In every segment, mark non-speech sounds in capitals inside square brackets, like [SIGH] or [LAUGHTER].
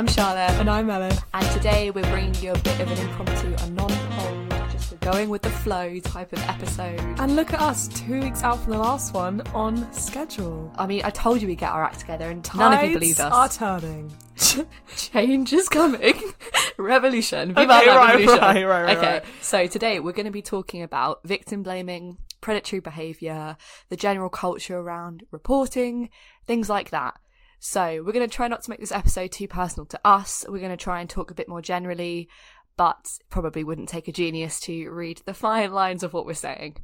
I'm Charlotte, And I'm Ellen. and today we're bringing you a bit of an impromptu, a non-polled, just a going with the flow type of episode. And look at us, two weeks out from the last one on schedule. I mean, I told you we'd get our act together, and none of you Tides believed us. are turning. [LAUGHS] Change is coming. [LAUGHS] revolution. Okay, Viva la right, revolution. right, right, right, okay, so today we're going to be talking about victim blaming, predatory behaviour, the general culture around reporting, things like that. So we're going to try not to make this episode too personal to us. We're going to try and talk a bit more generally, but probably wouldn't take a genius to read the [LAUGHS] fine lines of what we're saying.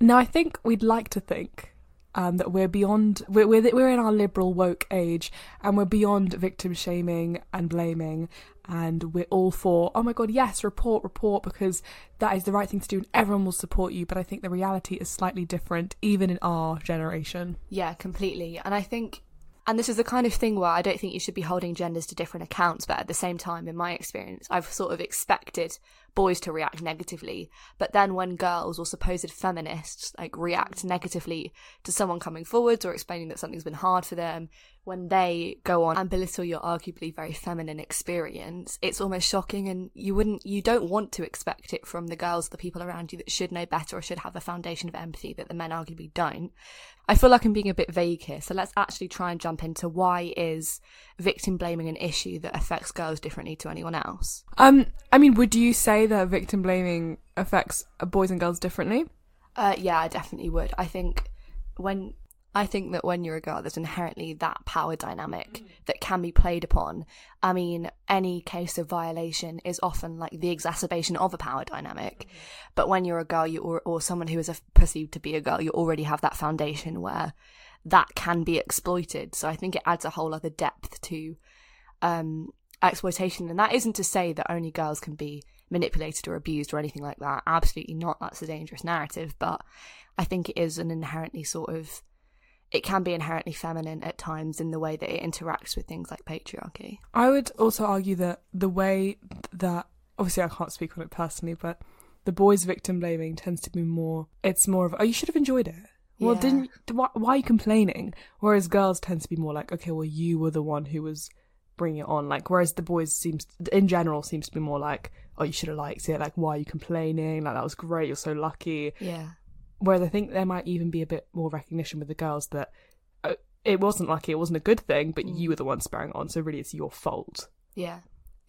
Now, I think we'd like to think um, that we're beyond, we're, we're, we're in our liberal woke age and we're beyond victim shaming and blaming. And we're all for, oh my God, yes, report, report, because that is the right thing to do and everyone will support you. But I think the reality is slightly different, even in our generation. Yeah, completely. And I think, and this is the kind of thing where I don't think you should be holding genders to different accounts, but at the same time, in my experience, I've sort of expected boys to react negatively. But then when girls or supposed feminists like react negatively to someone coming forwards or explaining that something's been hard for them, when they go on and belittle your arguably very feminine experience, it's almost shocking and you wouldn't you don't want to expect it from the girls, the people around you that should know better or should have a foundation of empathy that the men arguably don't. I feel like I'm being a bit vague here, so let's actually try and jump into why is victim blaming an issue that affects girls differently to anyone else? Um, I mean, would you say that victim blaming affects boys and girls differently? Uh, yeah, I definitely would. I think when I think that when you're a girl, there's inherently that power dynamic that can be played upon. I mean, any case of violation is often like the exacerbation of a power dynamic. But when you're a girl, you or, or someone who is a, perceived to be a girl, you already have that foundation where that can be exploited. So I think it adds a whole other depth to um, exploitation. And that isn't to say that only girls can be manipulated or abused or anything like that. Absolutely not. That's a dangerous narrative. But I think it is an inherently sort of, it can be inherently feminine at times in the way that it interacts with things like patriarchy. I would also argue that the way that obviously I can't speak on it personally, but the boys' victim blaming tends to be more. It's more of oh, you should have enjoyed it. Well, Yeah. didn't why, why are you complaining? Whereas girls tend to be more like okay, well, you were the one who was bringing it on. Like whereas the boys seems in general seems to be more like oh, you should have liked it. Like why are you complaining? Like that was great. You're so lucky. Yeah. Whereas I think there might even be a bit more recognition with the girls that uh, it wasn't lucky, it wasn't a good thing, but Mm. you were the one spurring it on. So really, it's your fault. Yeah.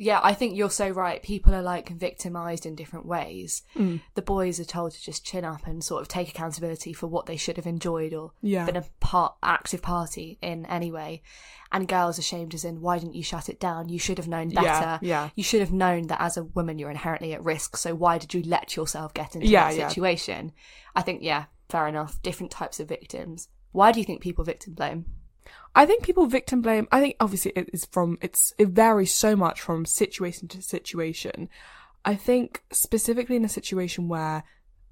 Yeah, I think you're so right. People are like victimized in different ways. Mm. The boys are told to just chin up and sort of take accountability for what they should have enjoyed or Yeah. been a part active party in anyway. And girls are shamed as in, why didn't you shut it down? You should have known better. Yeah, yeah. You should have known that as a woman you're inherently at risk. So why did you let yourself get into Yeah, that situation? I think yeah, fair enough. Different types of victims. Why do you think people victim blame? I think people victim blame. I think obviously it is from it's it varies so much from situation to situation. I think specifically in a situation where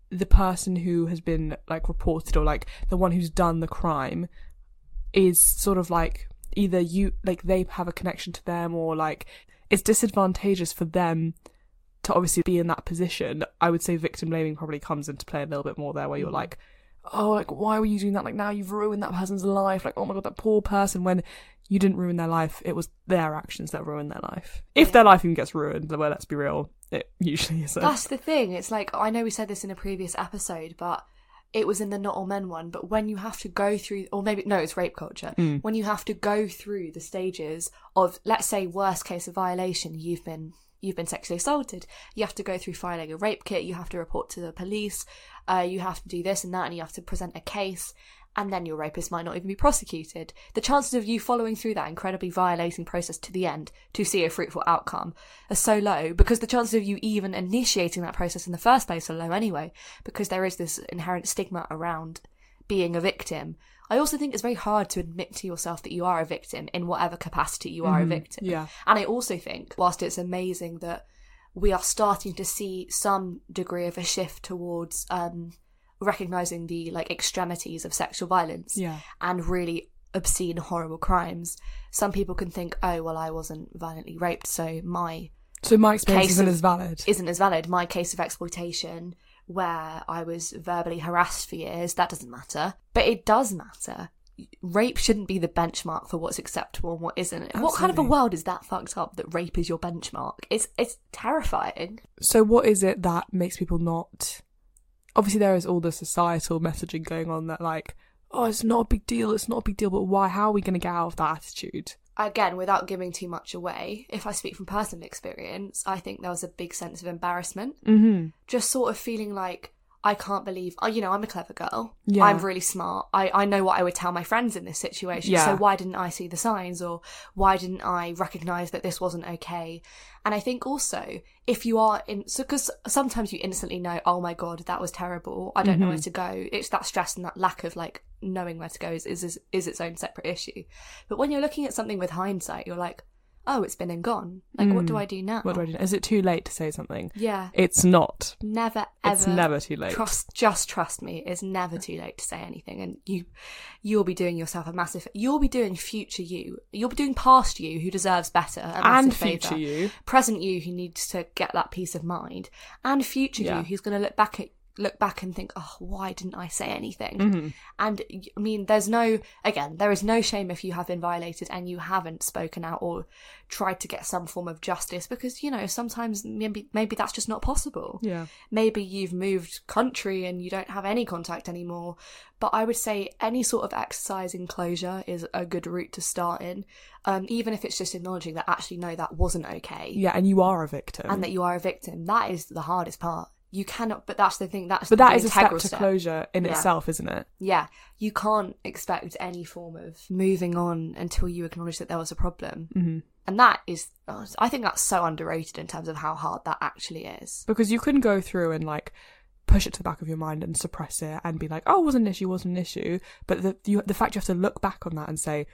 the person who has been like reported or like the one who's done the crime is sort of like either you like they have a connection to them or like it's disadvantageous for them to obviously be in that position. I would say victim blaming probably comes into play a little bit more there where you're mm. like oh, like, why were you doing that? Like, now you've ruined that person's life. Like, oh my god, that poor person. When you didn't ruin their life, it was their actions that ruined their life. If their life even gets ruined, well, let's be real, it usually isn't. That's the thing. It's like I know we said this in a previous episode, but it was in the not all men one. But when you have to go through, or maybe no, it's rape culture. Mm. When you have to go through the stages of, let's say, worst case of violation, you've been you've been sexually assaulted. You have to go through filing a rape kit. You have to report to the police. Uh, you have to do this and that, and you have to present a case. And then your rapist might not even be prosecuted. The chances of you following through that incredibly violating process to the end to see a fruitful outcome are so low because the chances of you even initiating that process in the first place are low anyway, because there is this inherent stigma around being a victim. I also think it's very hard to admit to yourself that you are a victim in whatever capacity you are a victim. yeah. And I also think, whilst it's amazing that we are starting to see some degree of a shift towards um, recognizing the like extremities of sexual violence Yeah. and really obscene, horrible crimes, some people can think, oh, well, I wasn't violently raped, so my So my experience Case isn't of- as valid. isn't as valid. My case of exploitation, where I was verbally harassed for years, that doesn't matter. But it does matter. rape shouldn't be the benchmark for what's acceptable and what isn't. What kind of a world is that fucked up that rape is your benchmark? It's it's terrifying. So, what is it that makes people not? Obviously, there is all the societal messaging going on that, like, oh, it's not a big deal, it's not a big deal, but why? How are we going to get out of that attitude? Again, without giving too much away, if I speak from personal experience, I think there was a big sense of embarrassment. Mm-hmm. Just sort of feeling like I can't believe, oh, you know, I'm a clever girl. Yeah. I'm really smart. I, I know what I would tell my friends in this situation. Yeah. So why didn't I see the signs or why didn't I recognize that this wasn't okay? And I think also if you are in, so because sometimes you instantly know, oh my God, that was terrible. I don't know where Mm-hmm. to go. It's that stress and that lack of like knowing where to go is, is, is its own separate issue. But when you're looking at something with hindsight, you're like, oh, it's been and gone. Like, what do I do now? Mm. What do I do? Is it too late to say something? Yeah. It's not. Never ever. It's never too late. Trust, just trust me. It's never too late to say anything, and you, you'll be doing yourself a massive. You'll be doing future you. You'll be doing past you, who deserves better, and future favour. you. present you, who needs to get that peace of mind, and future Yeah. you, who's going to look back at look back and think, oh, why didn't I say anything? Mm-hmm. And I mean, there's no, again, there is no shame if you have been violated and you haven't spoken out or tried to get some form of justice because, you know, sometimes maybe, maybe that's just not possible. Yeah. Maybe you've moved country and you don't have any contact anymore. But I would say any sort of exercise in closure is a good route to start in. Um, even if it's just acknowledging that actually, no, that wasn't okay. Yeah, and you are a victim. And that you are a victim. That is the hardest part. You cannot, but that's the thing. That's but the that is a step to closure in Yeah. itself, isn't it? yeah, you can't expect any form of moving on until you acknowledge that there was a problem. Mm-hmm. And that is, oh, I think that's so underrated in terms of how hard that actually is. Because you can go through and like push it to the back of your mind and suppress it and be like, oh, it wasn't an issue, it wasn't an issue. But the you, the fact you have to look back on that and say,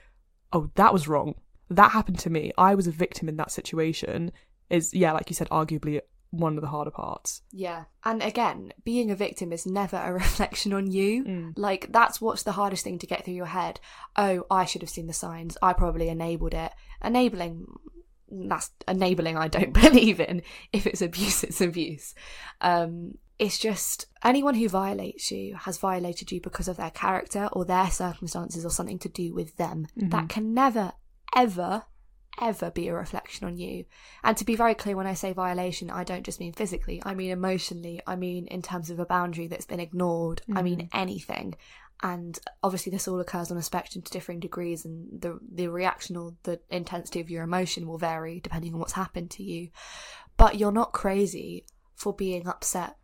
oh, that was wrong. That happened to me. I was a victim in that situation. Is yeah, like you said, arguably one of the harder parts. Yeah. And again, being a victim is never a [LAUGHS] reflection on you. Mm. Like, that's what's the hardest thing to get through your head. Oh, I should have seen the signs. I probably enabled it. Enabling, that's enabling, I don't [LAUGHS] believe in. If it's abuse, it's abuse. Um, it's just anyone who violates you has violated you because of their character or their circumstances or something to do with them. That can never, ever, ever be a reflection on you. And to be very clear, when I say violation, I don't just mean physically, I mean emotionally, I mean in terms of a boundary that's been ignored, I mean mm. anything. And obviously, this all occurs on a spectrum to differing degrees, and the the reaction or the intensity of your emotion will vary depending on what's happened to you. But you're not crazy for being upset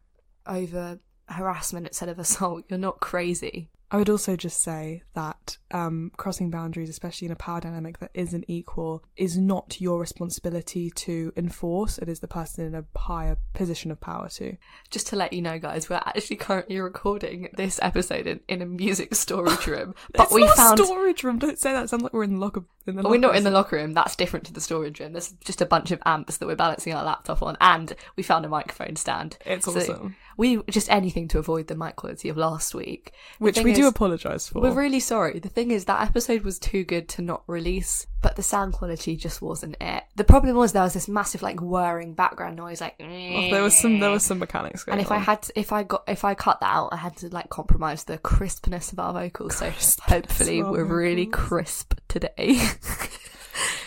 over harassment instead of assault. You're not crazy. I would also just say that um, crossing boundaries, especially in a power dynamic that isn't equal, is not your responsibility to enforce. It is the person in a higher position of power to. Just to let you know, guys, we're actually currently recording this episode in, in a music storage [LAUGHS] room, but It's we not a found storage room. Don't say that. It sounds like we're in the locker. In the we're not locker in the locker room. That's different to the storage room. There's just a bunch of amps that we're balancing our laptop on, and we found a microphone stand. It's So awesome. We just anything to avoid the mic quality of last week, The Which we do apologise for. We're really sorry. The thing is, that episode was too good to not release, but the sound quality just wasn't it. The problem was there was this massive, like, whirring background noise, like. Well, there was some there was some mechanics going And if I had, to, if I got, if I cut that out, I had to like compromise the crispness of our vocals. So hopefully we're really crisp today. [LAUGHS]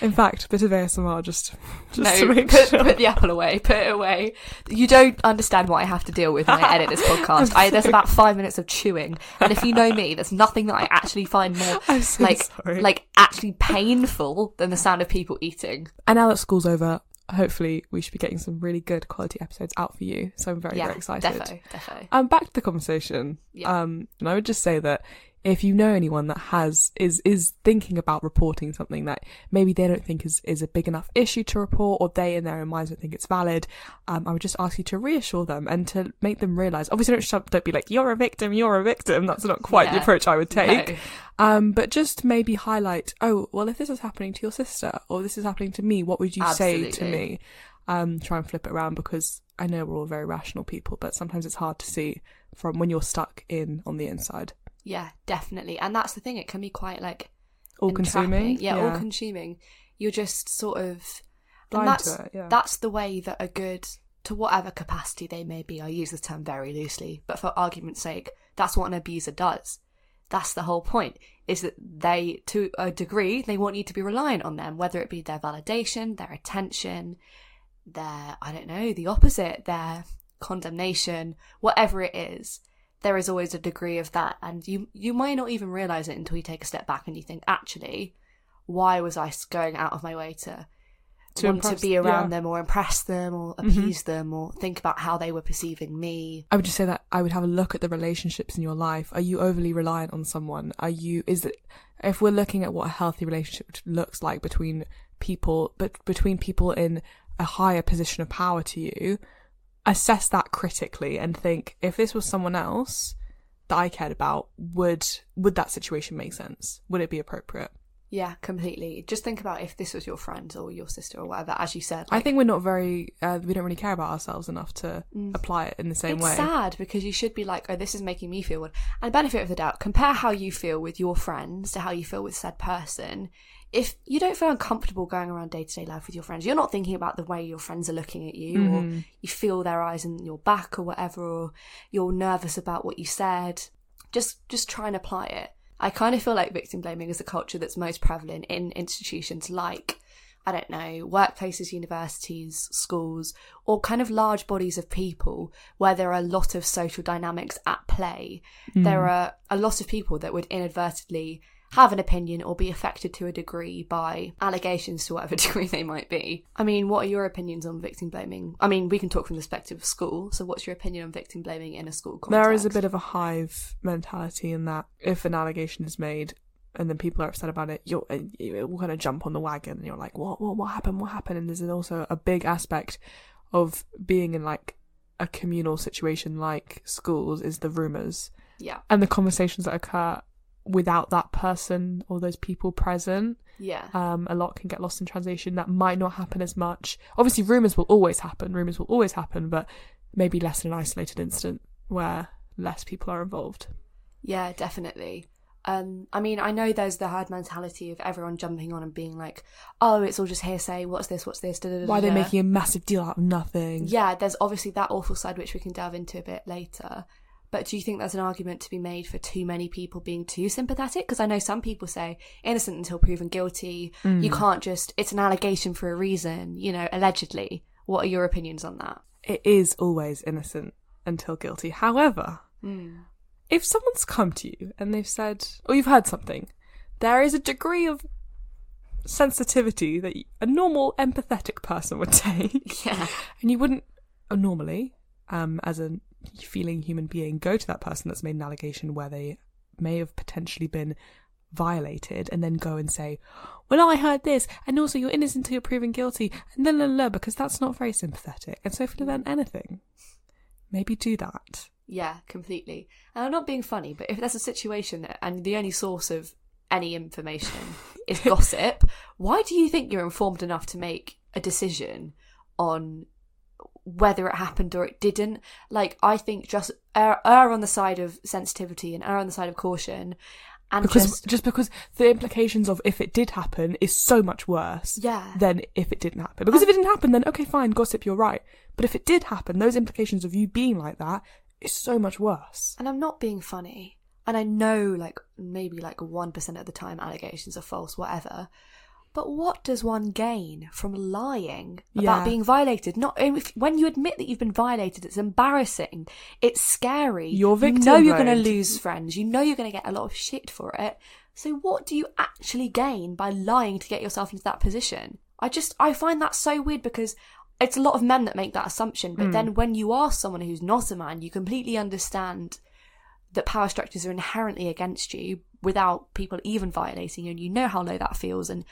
in fact, a bit of ASMR just [LAUGHS] just no, to make put, sure. put the apple away. Put it away. You don't understand what I have to deal with when I edit this [LAUGHS] podcast. I, there's about five minutes of chewing, and if you know me, there's nothing that I actually find more [LAUGHS] so like sorry. like actually painful than the sound of people eating. And now that school's over, hopefully we should be getting some really good quality episodes out for you. So I'm very yeah, very excited. defo, defo. Um, back to the conversation. Yeah. Um, and I would just say that if you know anyone that has is is thinking about reporting something that maybe they don't think is is a big enough issue to report, or they in their own minds don't think it's valid, um, I would just ask you to reassure them and to make them realize. Obviously, don't shove, don't be like you're a victim, you're a victim. That's not quite the approach I would take. No. Um, but just maybe highlight, oh, well, if this is happening to your sister or this is happening to me, what would you say to me? Um, try and flip it around because I know we're all very rational people, but sometimes it's hard to see from when you're stuck in on the inside. Yeah, definitely. And that's the thing. It can be quite like All consuming. entrapping. Yeah, all consuming. You're just sort of and Blind that's to it, yeah. that's the way that a good to whatever capacity they may be. I use the term very loosely, but for argument's sake, that's what an abuser does. that's the whole point is that they to a degree they want you to be reliant on them whether it be their validation their attention their i don't know the opposite their condemnation whatever it is there is always a degree of that and you you might not even realize it until you take a step back and you think actually why was i going out of my way to To want impress- to be around yeah. Mm-hmm. them or impress them or appease them or think about how they were perceiving me I would just say that I would have a look at the relationships in your life. Are you overly reliant on someone? Are you is it if we're looking at what a healthy relationship looks like between people but between people in a higher position of power to you, assess that critically and think if this was someone else that I cared about, would would that situation make sense? Would it be appropriate? Yeah, completely. Just think about if this was your friend or your sister or whatever, as you said. I think we're not very uh, we don't really care about ourselves enough to apply it in the same it's way. It's sad because you should be like, oh, this is making me feel good. And benefit of the doubt, compare how you feel with your friends to how you feel with said person. If you don't feel uncomfortable going around day to day life with your friends, you're not thinking about the way your friends are looking at you, or mm-hmm. you feel their eyes in your back or whatever, or you're nervous about what you said. Just just try and apply it. I kind of feel like victim blaming is a culture that's most prevalent in institutions like I don't know, workplaces, universities, schools, or kind of large bodies of people where there are a lot of social dynamics at play. There mm. are a lot of people that would inadvertently have an opinion or be affected to a degree by allegations to whatever [LAUGHS] degree they might be. I mean, what are your opinions on victim blaming? I mean, we can talk from the perspective of school. So, what's your opinion on victim blaming in a school context? There is a bit of a hive mentality in that if an allegation is made and then people are upset about it, you're uh, you're going to jump on the wagon and you're like, what, what, what happened? What happened? And there's also a big aspect of being in like a communal situation like schools is the rumors yeah, and the conversations that occur without that person or those people present. yeah, Um, a lot can get lost in translation. That might not happen as much. Obviously, rumors will always happen. Rumors will always happen, but maybe less in an isolated incident where less people are involved. yeah, definitely. Um, I mean, I know there's the herd mentality of everyone jumping on and being like, "Oh, it's all just hearsay. What's this? What's this?" Da, da, da, Why are they making a massive deal out of nothing? Yeah, there's obviously that awful side which we can delve into a bit later. But do you think there's an argument to be made for too many people being too sympathetic? Because I know some people say innocent until proven guilty. You can't just, it's an allegation for a reason, you know, allegedly. What are your opinions on that? It is always innocent until guilty. However, if someone's come to you and they've said, or you've heard something, there is a degree of sensitivity that a normal empathetic person would [LAUGHS] take. Yeah. And you wouldn't normally, um, as a feeling human being, go to that person that's made an allegation where they may have potentially been violated and then go and say, Well, I heard this, and also you're innocent until you're proven guilty, and la la la, because that's not very sympathetic. And so if you learn anything, maybe do that. Yeah, completely. And I'm not being funny, but if there's a situation and the only source of any information is [LAUGHS] gossip, why do you think you're informed enough to make a decision on whether it happened or it didn't? Like, I think just err, err on the side of sensitivity and err on the side of caution, and Because just just because the implications of if it did happen is so much worse yeah, than if it didn't happen. Because if it didn't happen, then okay, fine, gossip, you're right. But if it did happen, those implications of you being like that is so much worse. and I'm not being funny. And I know, like, maybe like 1% of the time allegations are false, whatever. But what does one gain from lying Yeah. about being violated? Not if, when you admit that you've been violated, it's embarrassing. It's scary. You're You know victim you're going to lose friends. You know you're going to get a lot of shit for it. So what do you actually gain by lying to get yourself into that position? I just I find that so weird because it's a lot of men that make that assumption. But then when you are someone who's not a man, you completely understand that power structures are inherently against you without people even violating you and you know how low that feels and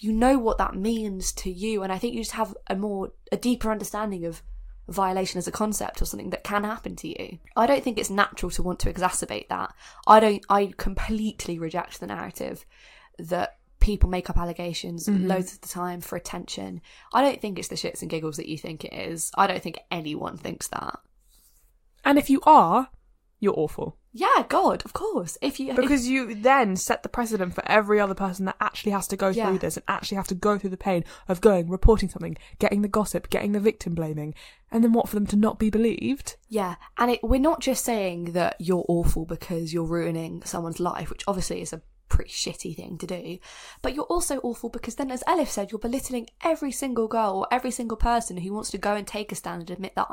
you know what that means to you and i think you just have a more a deeper understanding of violation as a concept or something that can happen to you. I don't think it's natural to want to exacerbate that. I don't i completely reject the narrative that people make up allegations mm-hmm. loads of the time for attention. I don't think it's the shits and giggles that you think it is. I don't think anyone thinks that. And if you are, you're awful. Yeah, God, of course. If you if- Because you then set the precedent for every other person that actually has to go Yeah. through this and actually have to go through the pain of going, reporting something, getting the gossip, getting the victim blaming, and then what for them to not be believed? Yeah, and it, we're not just saying that you're awful because you're ruining someone's life, which obviously is a pretty shitty thing to do, but you're also awful because then, as Elif said, you're belittling every single girl or every single person who wants to go and take a stand and admit that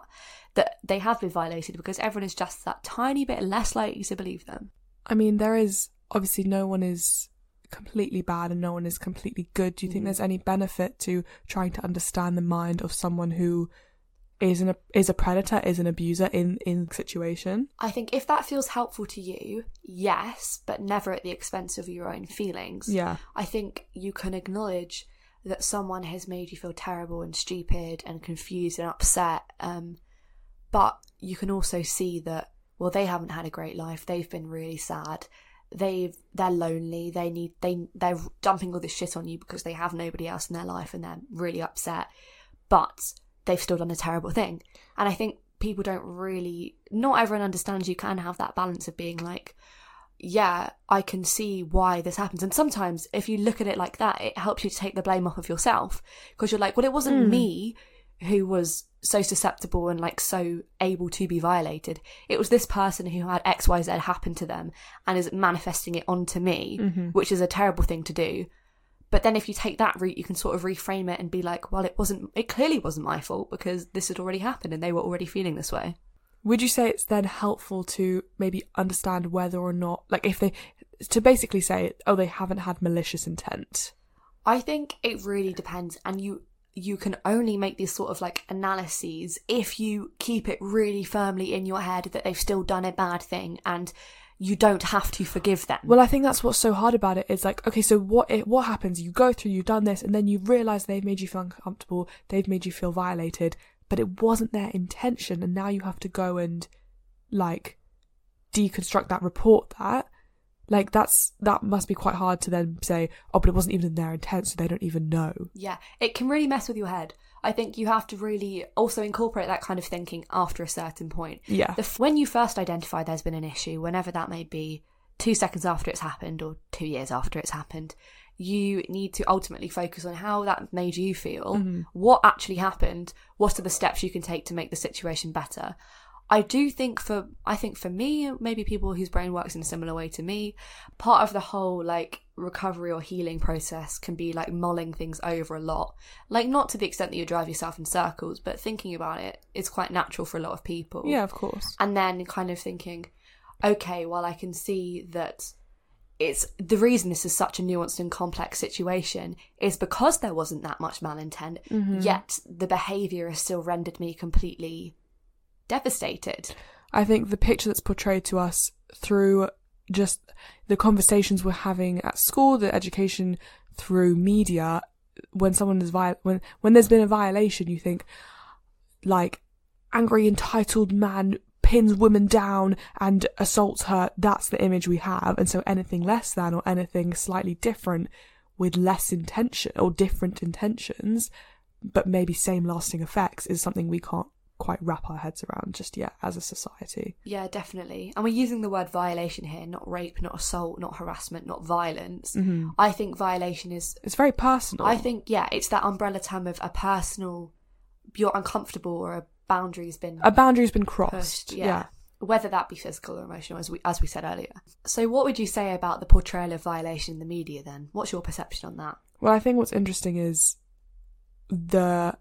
that they have been violated because everyone is just that tiny bit less likely to believe them. I mean, there is obviously no one is completely bad and no one is completely good. Do you think Mhm. there's any benefit to trying to understand the mind of someone who is an is a predator, is an abuser in in situation? I think if that feels helpful to you, yes, but never at the expense of your own feelings. Yeah. I think you can acknowledge that someone has made you feel terrible and stupid and confused and upset. Um, but you can also see that well, they haven't had a great life. They've been really sad. They've they're lonely. They need they they're dumping all this shit on you because they have nobody else in their life and they're really upset. But they've still done a terrible thing. And I think people don't really not everyone understands you can have that balance of being like yeah, I can see why this happens. And sometimes, if you look at it like that, it helps you to take the blame off of yourself because you're like, well, it wasn't Mm. me who was so susceptible and like so able to be violated. It was this person who had X, Y, Z happen to them and is manifesting it onto me, Mhm. which is a terrible thing to do. But then if you take that route, you can sort of reframe it and be like, well, it wasn't, it clearly wasn't my fault because this had already happened and they were already feeling this way. Would you say it's then helpful to maybe understand whether or not, like, if they, to basically say, oh, they haven't had malicious intent? I think it really depends, and you you can only make these sort of like analyses if you keep it really firmly in your head that they've still done a bad thing and you don't have to forgive them. Well, I think that's what's so hard about it. it. Is like, okay, so what it, what happens? You go through, you've done this, and then you realise they've made you feel uncomfortable, they've made you feel violated, but it wasn't their intention, and now you have to go and like deconstruct that, report that. Like that's that must be quite hard to then say, oh, but it wasn't even in their intent, so they don't even know. yeah, it can really mess with your head. I think you have to really also incorporate that kind of thinking after a certain point. Yeah, The, f- when you first identify there's been an issue, whenever that may be, two seconds after it's happened or two years after it's happened, you need to ultimately focus on how that made you feel, mm-hmm. what actually happened, what are the steps you can take to make the situation better. I do think for I think for me, maybe people whose brain works in a similar way to me, part of the whole like recovery or healing process can be like mulling things over a lot. Like not to the extent that you drive yourself in circles, but thinking about it is quite natural for a lot of people yeah, of course. and then kind of thinking, okay, well, I can see that it's the reason this is such a nuanced and complex situation is because there wasn't that much malintent, mm-hmm. yet the behaviour has still rendered me completely devastated. I think the picture that's portrayed to us through just the conversations we're having at school, the education through media, when someone is viol- when when there's been a violation, you think like angry entitled man pins woman down and assaults her. That's the image we have, and so anything less than or anything slightly different with less intention or different intentions, but maybe same lasting effects is something we can't quite wrap our heads around just yet as a society. Yeah, definitely. And we're using the word violation here, not rape, not assault, not harassment, not violence. Mm-hmm. I think violation is It's very personal. I think, yeah, it's that umbrella term of a personal, you're uncomfortable or a boundary's been a boundary's been crossed. pushed. yeah. Yeah. Whether that be physical or emotional, as we as we said earlier. So, what would you say about the portrayal of violation in the media? Then, what's your perception on that? Well, I think what's interesting is the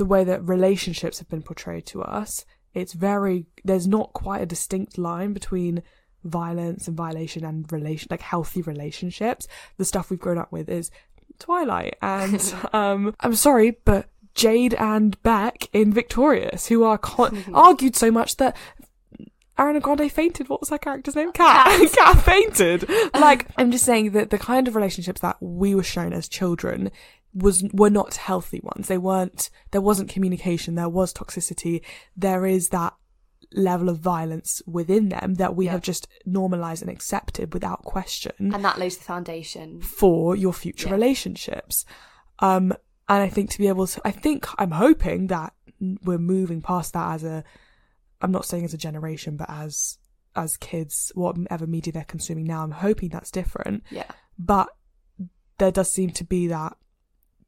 the way that relationships have been portrayed to us. It's very there's not quite a distinct line between violence and violation and relation like healthy relationships. The stuff we've grown up with is Twilight and [LAUGHS] um I'm sorry, but Jade and Beck in Victorious, who are con- [LAUGHS] argued so much that Ariana Grande fainted. What was her character's name? Cat. Cat [LAUGHS] fainted. Like, I'm just saying that the kind of relationships that we were shown as children was were not healthy ones. They weren't. There wasn't communication. There was toxicity. There is that level of violence within them that we Yeah. have just normalized and accepted without question And that lays the foundation. for your future Yeah. relationships. Um, and I think to be able to, I think I'm hoping that we're moving past that as a, I'm not saying as a generation, but as as kids, whatever media they're consuming now. I'm hoping that's different, Yeah. but there does seem to be that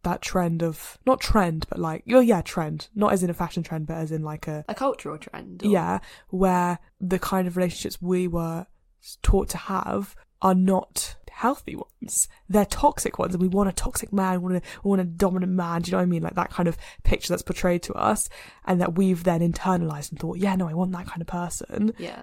that trend of not trend, but like oh yeah, trend, not as in a fashion trend, but as in like a A cultural trend. or- yeah, where the kind of relationships we were taught to have are not healthy ones. They're toxic ones, and we want a toxic man, we want a, we want a dominant man. Do you know what I mean? Like that kind of picture that's portrayed to us, and that we've then internalized and thought, yeah, no, I want that kind of person. Yeah.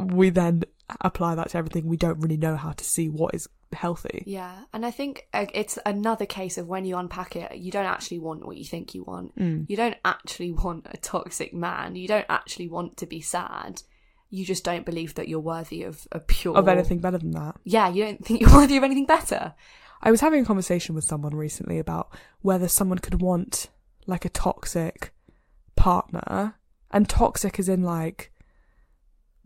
We then apply that to everything. We don't really know how to see what is healthy. Yeah. And I think uh, it's another case of when you unpack it, you don't actually want what you think you want. Mm. You don't actually want a toxic man. You don't actually want to be sad. You just don't believe that you're worthy of a pure. Of anything better than that. Yeah, you don't think you're worthy of anything better. I was having a conversation with someone recently about whether someone could want like a toxic partner, and toxic is in like,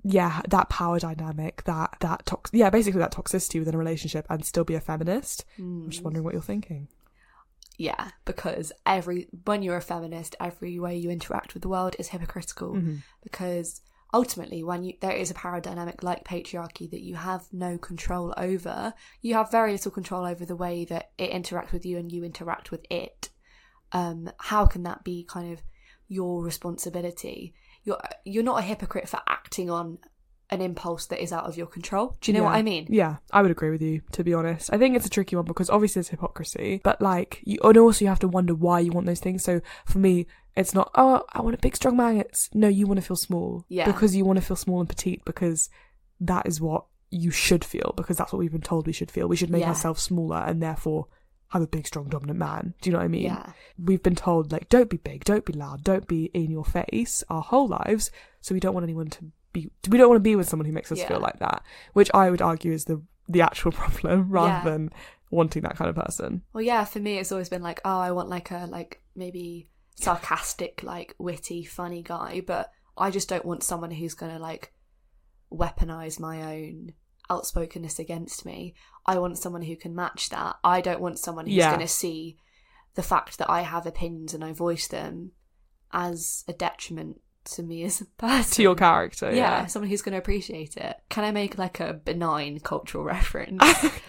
yeah, that power dynamic, that that tox, yeah, basically that toxicity within a relationship, and still be a feminist. I'm just wondering what you're thinking. Yeah, because every when you're a feminist, every way you interact with the world is hypocritical. Because ultimately, when you there is a power dynamic like patriarchy that you have no control over, you have very little control over the way that it interacts with you and you interact with it. Um, how can that be kind of your responsibility? You're you're not a hypocrite for acting on an impulse that is out of your control. Do you know what I mean? Yeah, I would agree with you. To be honest, I think it's a tricky one because obviously there's hypocrisy, but like, you, and also you have to wonder why you want those things. So for me, it's not oh I want a big strong man. It's no, you want to feel small. Yeah. Because you want to feel small and petite because that is what you should feel because that's what we've been told we should feel. We should make Yeah. ourselves smaller and therefore have a big, strong, dominant man. Do you know what I mean? Yeah. We've been told like don't be big, don't be loud, don't be in your face our whole lives. So we don't want anyone to be. We don't want to be with someone who makes us Yeah. feel like that, which I would argue is the the actual [LAUGHS] problem rather Yeah. than wanting that kind of person. Well, yeah, for me, it's always been like, oh, I want like a like maybe sarcastic, like witty, funny guy, but I just don't want someone who's gonna like weaponize my own outspokenness against me. I want someone who can match that. I don't want someone who's Yeah. gonna see the fact that I have opinions and I voice them as a detriment to me as a [LAUGHS] person. To your character, yeah, yeah. someone who's going to appreciate it. Can I make like a benign cultural [LAUGHS] reference? [LAUGHS]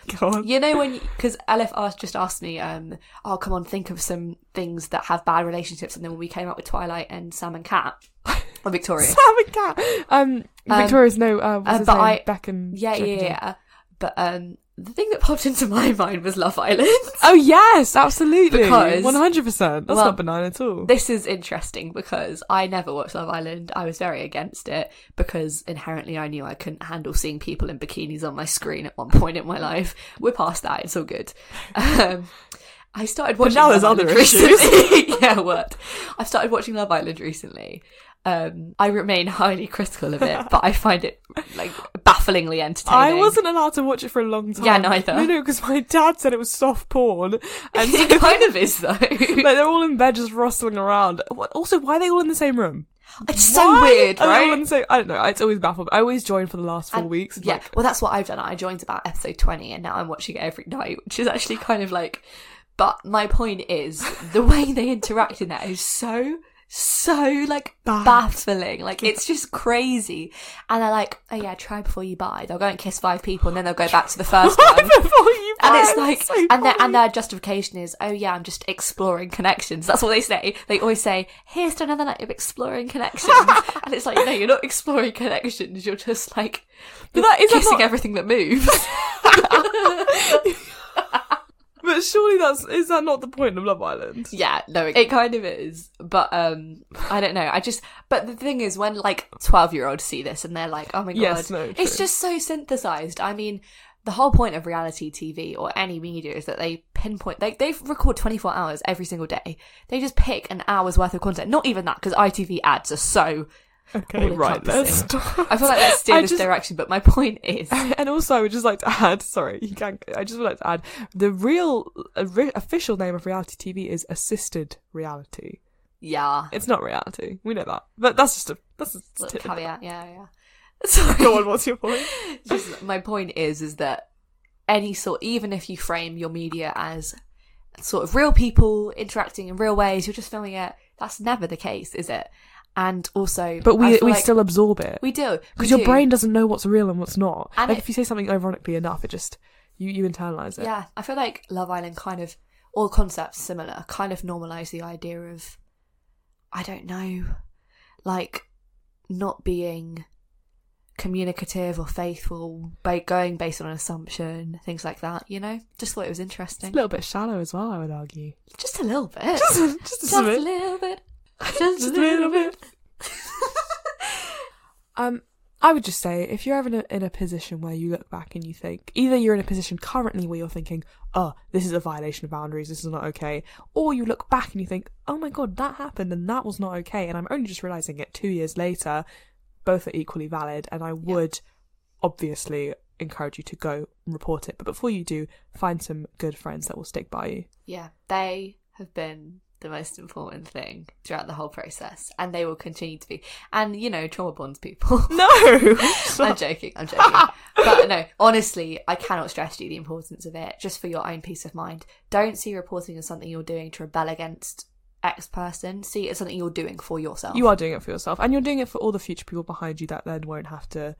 You know when because Elif asked just asked me, um, oh come on, think of some things that have bad relationships, and then when we came up with Twilight and Sam and Cat, or Victoria, Sam and Cat. Um, Um, Victoria's no. Uh, what's uh, his but name? I- Beck and yeah, yeah, Jeffrey. yeah. But um, the thing that popped [LAUGHS] into my mind was Love Island. [LAUGHS] Oh yes, absolutely. Because- one hundred percent. That's well, not benign at all. This is interesting because I never watched Love Island. I was very against it because inherently I knew I couldn't handle seeing people in bikinis on my screen at one point in my life. We're past that; it's all good. [LAUGHS] Um, I started watching. now there's Love other Island issues. yeah, what? I started watching Love Island recently. Um, I remain highly critical of it, but I find it like bafflingly entertaining. I wasn't allowed to watch it for a long time. Yeah, neither. No, no, because my dad said it was soft porn, [LAUGHS] and so, it [LAUGHS] kind of is though. like they're all in bed just rustling around. What, also, why are they all in the same room? it's so Why weird, all in right? the I don't know. It's always baffled. I always join for the last four And- weeks. Yeah, like, well, that's what I've done. I joined about episode 20 and now I'm watching it every night, which is actually kind of like. But my point is, the way they interact in that is so, so like Bad. baffling. Like, it's just crazy. And they're like, oh yeah, try before you buy. They'll go and kiss five people and then they'll go back to the first one. [LAUGHS] before you And it's like, so and their and their justification is, oh yeah, I'm just exploring connections. That's what they say. They always say, here's to another night of exploring connections. [LAUGHS] and it's like, no, you're not exploring connections. You're just like But that- is kissing not- everything that moves. [LAUGHS] But surely that's is that not the point of Love Island? yeah, no, it, it kind of is. But um, I don't know. I just, but the thing is, when like twelve year olds see this and they're like, oh my god, Yes, no, it's just so synthesized. I mean. The whole point of reality TV or any media is that they pinpoint, they, they record 24 hours every single day. They just pick an hour's worth of content. Not even that, because ITV ads are so Okay, right. Let's stop. I feel like let's [LAUGHS] steer I this just- direction, but my point is, [LAUGHS] And also, I would just like to add. Sorry, you can. I just would like to add the real uh, re- official name of reality TV is assisted reality. yeah, It's not reality. We know that, but that's just a that's just a little tip. caveat, yeah, yeah. [LAUGHS] Sorry. Go on. What's your point? Just my point is, is that any sort, even if you frame your media as sort of real people interacting in real ways, you're just filming it. That's never the case, is it? And also, But we we like- still absorb it we do because your do. brain doesn't know what's real and what's not. And like it- if you say something ironically enough, it just you you internalize it. Yeah, I feel like Love Island kind of all concepts similar, kind of normalize the idea of I don't know, like not being communicative or faithful, by going based on an assumption, things like that. You know, just thought it was It's interesting. a little bit shallow as well, I would argue. Just a little bit, Just, [LAUGHS] just, just a a bit. little bit, just, Just a little bit. [LAUGHS] Um, I would just say if you're ever in a, in a position where you look back and you think either you're in a position currently where you're thinking, oh, this is a violation of boundaries, this is not okay, or you look back and you think, oh my god, that happened and that was not okay, and I'm only just realizing it two years later. Both are equally valid, and I would obviously encourage you to go and report it. But before you do, find some good friends that will stick by you. Yeah, they have been the most important thing throughout the whole process, and they will continue to be. And you know, trauma bonds people. [LAUGHS] No, [LAUGHS] I'm joking. I'm joking. [LAUGHS] but no, honestly, I cannot stress to you the importance of it just for your own peace of mind. Don't see reporting as something you're doing to rebel against X person. See it as something you're doing for yourself. you are doing it for yourself, and you're doing it for all the future people behind you that then won't have to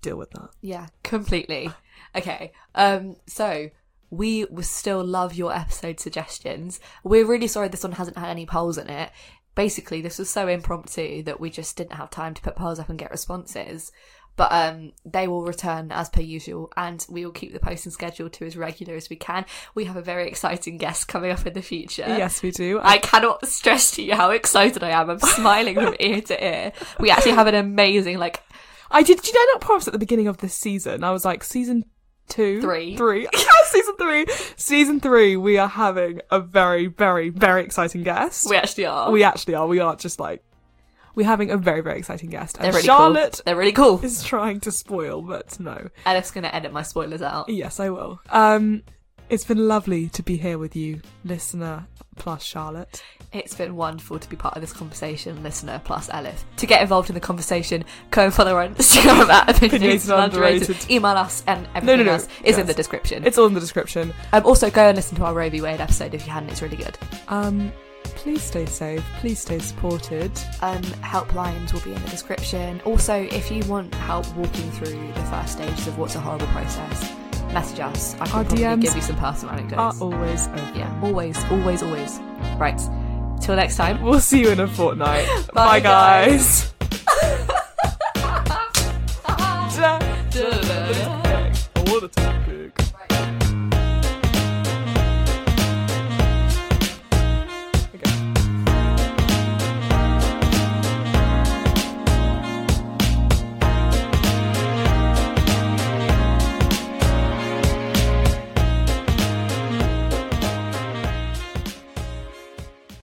deal with that. Yeah, completely. Okay. Um. So we will still love your episode suggestions. We're really sorry this one hasn't had any polls in it. Basically, this was so impromptu that we just didn't have time to put polls up and get responses. But um, they will return as per usual, and we will keep the posting schedule to as regular as we can. We have a very exciting guest coming up in the future. Yes, we do. I cannot stress to you how excited I am. I'm smiling from ear to ear. We actually have an amazing, like, I did. Did I not promise at the beginning of this season? I was like, season two, Three. three, [LAUGHS] season three, season three. We are having a very, very, very exciting guest. we actually are. We actually are. We aren't just like we're having a very, very exciting guest. And They're really Charlotte cool. They're really cool. is trying to spoil, but no. Going to edit my spoilers out. Yes, I will. Um, it's been lovely to be here with you, listener plus Charlotte. It's been wonderful to be part of this conversation, listener plus Elif. To get involved in the conversation, go and follow our Instagram [LAUGHS] at and Underrated. Underrated. Email us and everything no, else is in the description. It's all in the description. Um, also, go and listen to our Roe v. Wade episode if you hadn't. It's really good. Um, please stay safe. Please stay supported. Um, helplines will be in the description. Also, if you want help walking through the first stages of what's a horrible process, message us. I can Our probably DMs give you some personal Are anecdotes. always open. yeah, always, always, always. Right. Till next time. We'll see you in a fortnight. [LAUGHS] Bye, Bye, guys. [LAUGHS] [LAUGHS] All the time.